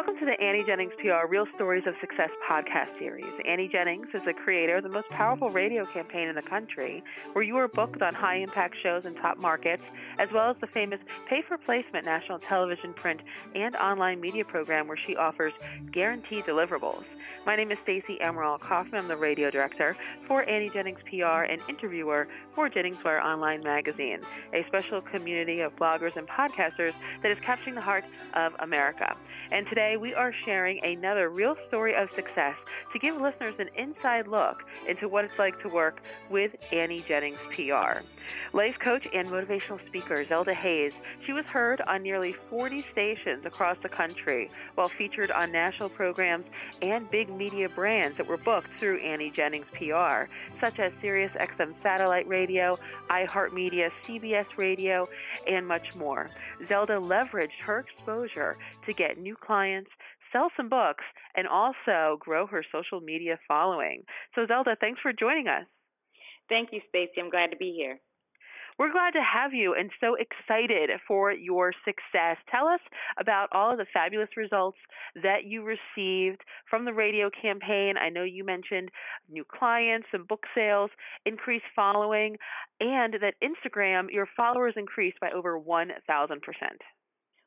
Welcome to the Annie Jennings PR Real Stories of Success podcast series. Annie Jennings is the creator of the most powerful radio campaign in the country, where you are booked on high impact shows in top markets, as well as the famous pay for placement national television, print, and online media program where she offers guaranteed deliverables. My name is Stacey Emerald Kaufman. I'm the radio director for Annie Jennings PR and interviewer for Jennings Wire Online Magazine, a special community of bloggers and podcasters that is capturing the heart of America. And today we are sharing another real story of success to give listeners an inside look into what it's like to work with Annie Jennings PR. Life coach and motivational speaker Zelda Hayes, she was heard on nearly 40 stations across the country while featured on national programs and big media brands that were booked through Annie Jennings PR, such as Sirius XM Satellite Radio, iHeartMedia, CBS Radio, and much more. Zelda leveraged her exposure to get new clients, sell some books, and also grow her social media following. So, Zelda, thanks for joining us. Thank you, Stacey. I'm glad to be here. We're glad to have you and so excited for your success. Tell us about all of the fabulous results that you received from the radio campaign. I know you mentioned new clients and book sales, increased following, and that Instagram, your followers increased by over 1,000%.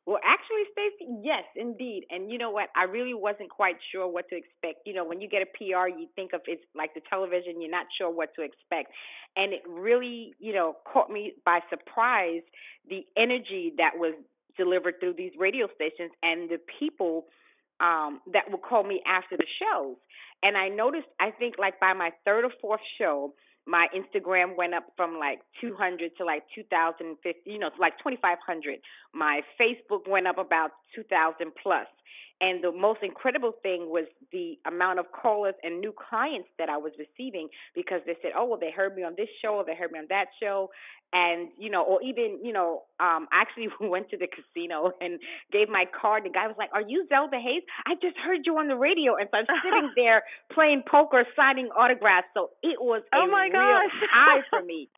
Well, actually, Stacey, yes, indeed. And you know what? I really wasn't quite sure what to expect. You know, when you get a PR, you think of it's like the television, you're not sure what to expect. And it really, you know, caught me by surprise the energy that was delivered through these radio stations and the people um that would call me after the shows. And I noticed I think like by my third or fourth show, my Instagram went up from like 200 to like 2050, you know, like 2500. My Facebook went up about 2000 plus. And the most incredible thing was the amount of callers and new clients that I was receiving because they said, "Oh, well, they heard me on this show, or they heard me on that show," and you know, or even you know, um, I actually went to the casino and gave my card. The guy was like, "Are you Zelda Hayes? I just heard you on the radio," and so I'm sitting there playing poker, signing autographs. So it was a oh my real gosh. high for me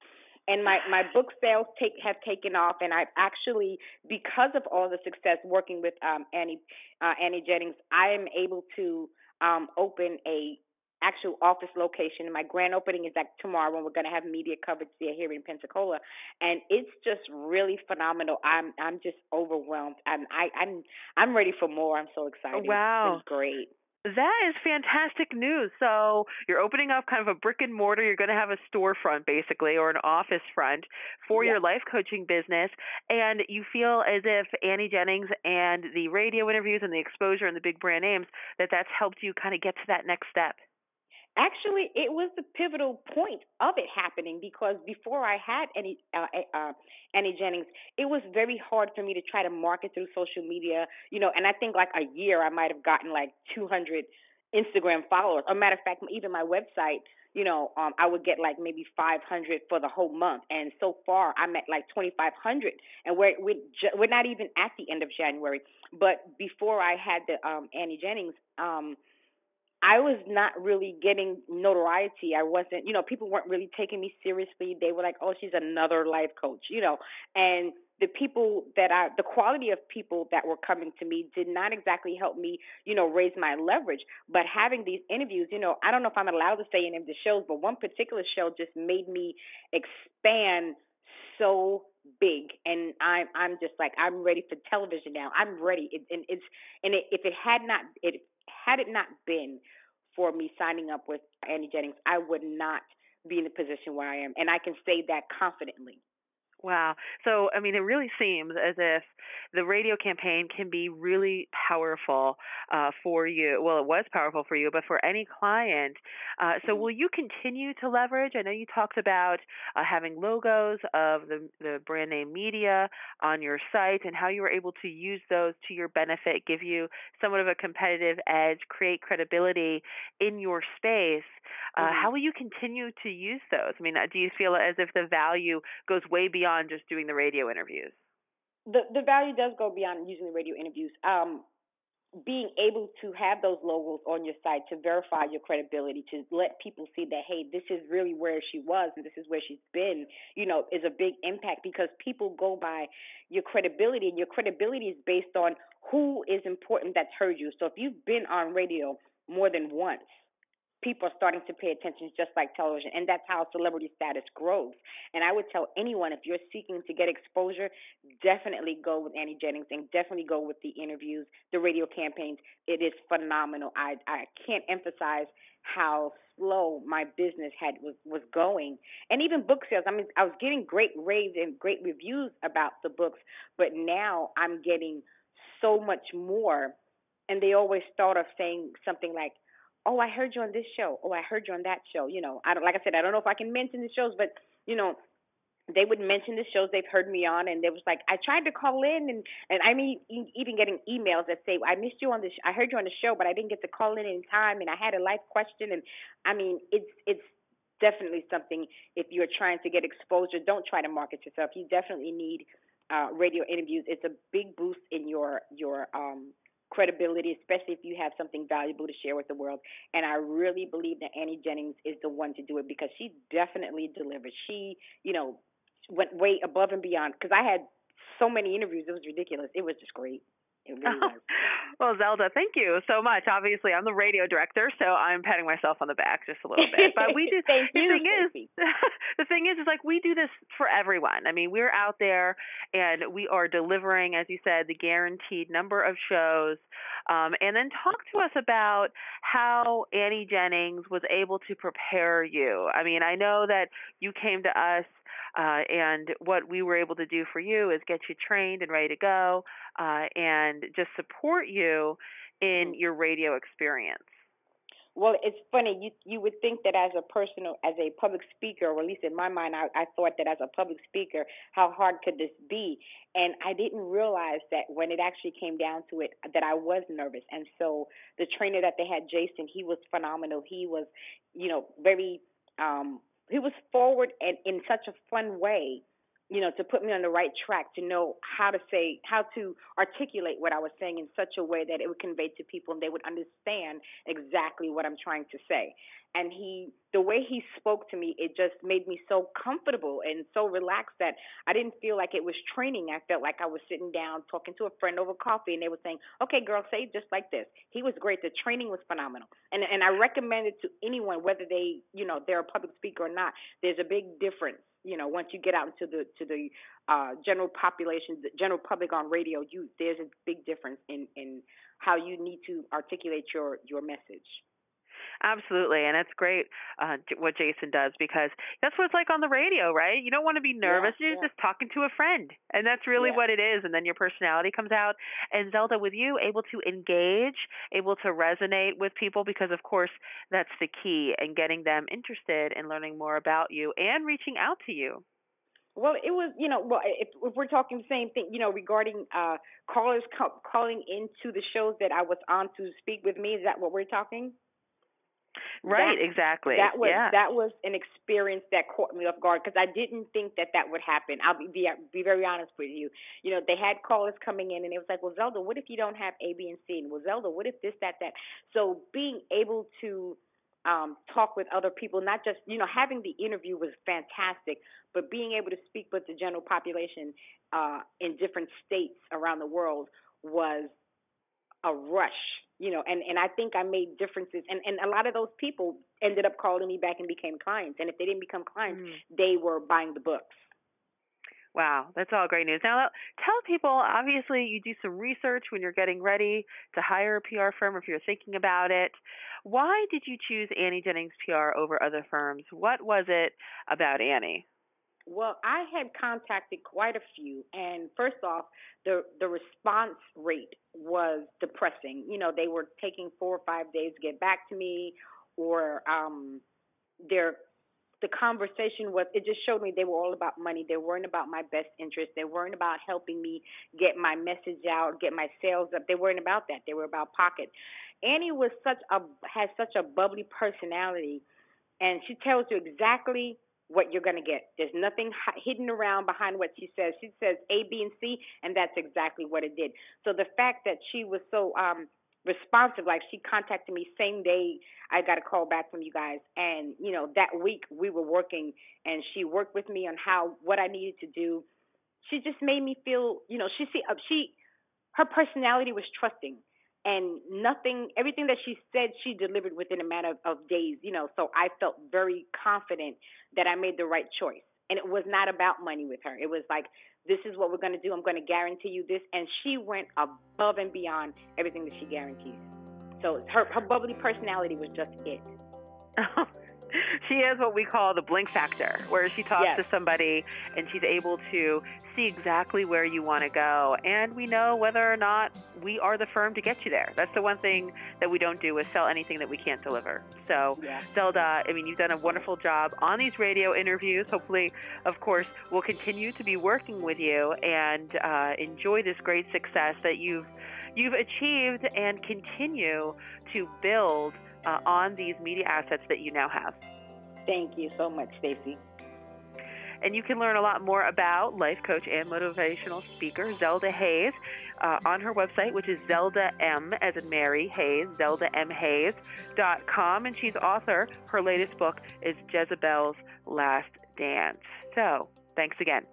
and my my book sales take have taken off and I've actually because of all the success working with um Annie uh, Annie Jennings I am able to um open a actual office location. My grand opening is like tomorrow when we're going to have media coverage there here in Pensacola, and it's just really phenomenal. I'm I'm just overwhelmed. I'm I, I'm I'm ready for more. I'm so excited. Wow, it's great. That is fantastic news. So you're opening up kind of a brick and mortar. You're going to have a storefront, basically, or an office front for your life coaching business. And you feel as if Annie Jennings and the radio interviews and the exposure and the big brand names, that that's helped you kind of get to that next step. Actually, it was the pivotal point of it happening because before I had any uh, uh, Annie Jennings, it was very hard for me to try to market through social media. You know, and I think like a year I might have gotten like 200 Instagram followers. A matter of fact, even my website, you know, um, I would get like maybe 500 for the whole month, and so far I'm at like 2,500, and we're we're, we're not even at the end of January. But before I had the um, Annie Jennings. Um, I was not really getting notoriety. I wasn't, you know, people weren't really taking me seriously. They were like, "Oh, she's another life coach," you know. And the people that I, the quality of people that were coming to me did not exactly help me, you know, raise my leverage. But having these interviews, you know, I don't know if I'm allowed to say any of the shows, but one particular show just made me expand so big and i'm i'm just like i'm ready for television now i'm ready it, and it's and it, if it had not it had it not been for me signing up with Annie Jennings, I would not be in the position where I am. And I can say that confidently. Wow. So, I mean, it really seems as if the radio campaign can be really powerful uh, for you. Well, it was powerful for you, but for any client. Uh, so, mm-hmm. will you continue to leverage? I know you talked about uh, having logos of the, the brand name media on your site and how you were able to use those to your benefit, give you somewhat of a competitive edge, create credibility in your space. Uh, mm-hmm. How will you continue to use those? I mean, uh, do you feel as if the value goes way beyond just doing the radio interviews? The the value does go beyond using the radio interviews. Um, being able to have those logos on your site to verify your credibility, to let people see that, hey, this is really where she was and this is where she's been, you know, is a big impact because people go by your credibility and your credibility is based on who is important that's heard you. So if you've been on radio more than once, people are starting to pay attention just like television and that's how celebrity status grows. And i would tell anyone if you're seeking to get exposure definitely go with annie jennings and definitely go with the interviews the radio campaigns. It is phenomenal. I i can't emphasize how slow my business had was was going. And even book sales i mean i was getting great raves and great reviews about the books but now i'm getting so much more. And they always start off saying something like oh, I heard you on this show. Oh, I heard you on that show. You know, I don't like I said, I don't know if I can mention the shows, but you know, they would mention the shows they've heard me on, and they was like, I tried to call in, and and I mean, even getting emails that say, I missed you on the, sh- I heard you on the show, but I didn't get to call in in time, and I had a life question, and I mean, it's it's definitely something. If you're trying to get exposure, don't try to market yourself. You definitely need uh, radio interviews. It's a big boost in your your um credibility, especially if you have something valuable to share with the world. And I really believe that Annie Jennings is the one to do it because she definitely delivered. She, you know, went way above and beyond because I had so many interviews. It was ridiculous. It was just great. Really was. well, Zelda, thank you so much. Obviously, I'm the radio director, so I'm patting myself on the back just a little bit. But we do. the you, thing is, the thing is, is like we do this for everyone. I mean, we're out there and we are delivering, as you said, the guaranteed number of shows. Um, and then talk to us about how Annie Jennings was able to prepare you. I mean, I know that you came to us uh, and what we were able to do for you is get you trained and ready to go uh, and just support you in mm-hmm. your radio experience. Well, it's funny. You you would think that as a personal, as a public speaker, or at least in my mind, I, I thought that as a public speaker, how hard could this be? And I didn't realize that when it actually came down to it, that I was nervous. And so the trainer that they had, Jason, he was phenomenal. He was, you know, very um he was forward and in such a fun way you know, to put me on the right track to know how to say, how to articulate what I was saying in such a way that it would convey to people and they would understand exactly what I'm trying to say. And he, the way he spoke to me, it just made me so comfortable and so relaxed that I didn't feel like it was training. I felt like I was sitting down talking to a friend over coffee and they were saying, okay, girl, say just like this. He was great. The training was phenomenal. And, and I recommend it to anyone, whether they, you know, they're a public speaker or not. There's a big difference you know once you get out into the to the uh, general population, the general public on radio, you there's a big difference in in how you need to articulate your your message. Absolutely, and it's great uh, what Jason does because that's what it's like on the radio, right? You don't want to be nervous; yeah, you're yeah. just talking to a friend, and that's really yeah. what it is. And then your personality comes out. And Zelda, with you, able to engage, able to resonate with people because, of course, that's the key in getting them interested in learning more about you and reaching out to you. Well, it was, you know, well, if, if we're talking the same thing, you know, regarding uh callers ca- calling into the shows that I was on to speak with me, is that what we're talking? Right, that, exactly. That was yeah. that was an experience that caught me off guard because I didn't think that that would happen. I'll be, be be very honest with you. You know, they had callers coming in and it was like, "Well, Zelda, what if you don't have A, B, and C?" And well, Zelda, what if this, that, that? So being able to um, talk with other people, not just you know having the interview was fantastic, but being able to speak with the general population uh, in different states around the world was a rush you know and and i think i made differences and and a lot of those people ended up calling me back and became clients and if they didn't become clients mm. they were buying the books Wow, that's all great news. Now, tell people obviously you do some research when you're getting ready to hire a PR firm if you're thinking about it. Why did you choose Annie Jennings PR over other firms? What was it about Annie? Well, I had contacted quite a few, and first off, the the response rate was depressing. You know, they were taking four or five days to get back to me, or um, their the conversation was it just showed me they were all about money. They weren't about my best interest. They weren't about helping me get my message out, get my sales up. They weren't about that. They were about pocket. Annie was such a has such a bubbly personality, and she tells you exactly what you're going to get. There's nothing hidden around behind what she says. She says A, B, and C, and that's exactly what it did. So the fact that she was so um responsive, like she contacted me same day I got a call back from you guys, and you know that week we were working, and she worked with me on how what I needed to do. She just made me feel, you know, she see uh, she her personality was trusting and nothing everything that she said she delivered within a matter of, of days you know so i felt very confident that i made the right choice. And it was not about money with her. It was like this is what we're going to do. I'm going to guarantee you this. And she went above and beyond everything that she guaranteed. So her her bubbly personality was just it she has what we call the blink factor, where she talks yes. to somebody and she's able to see exactly where you want to go. And we know whether or not we are the firm to get you there. That's the one thing that we don't do is sell anything that we can't deliver. So, yeah. Zelda, I mean, you've done a wonderful job on these radio interviews. Hopefully, of course, we'll continue to be working with you and uh, enjoy this great success that you've you've achieved and continue to build uh, on these media assets that you now have. Thank you so much, Stacey. And you can learn a lot more about life coach and motivational speaker Zelda Hayes uh, on her website, which is Zelda M as in Mary Hayes, ZeldaMHayes.com. And she's author. Her latest book is Jezebel's Last Dance. So, thanks again.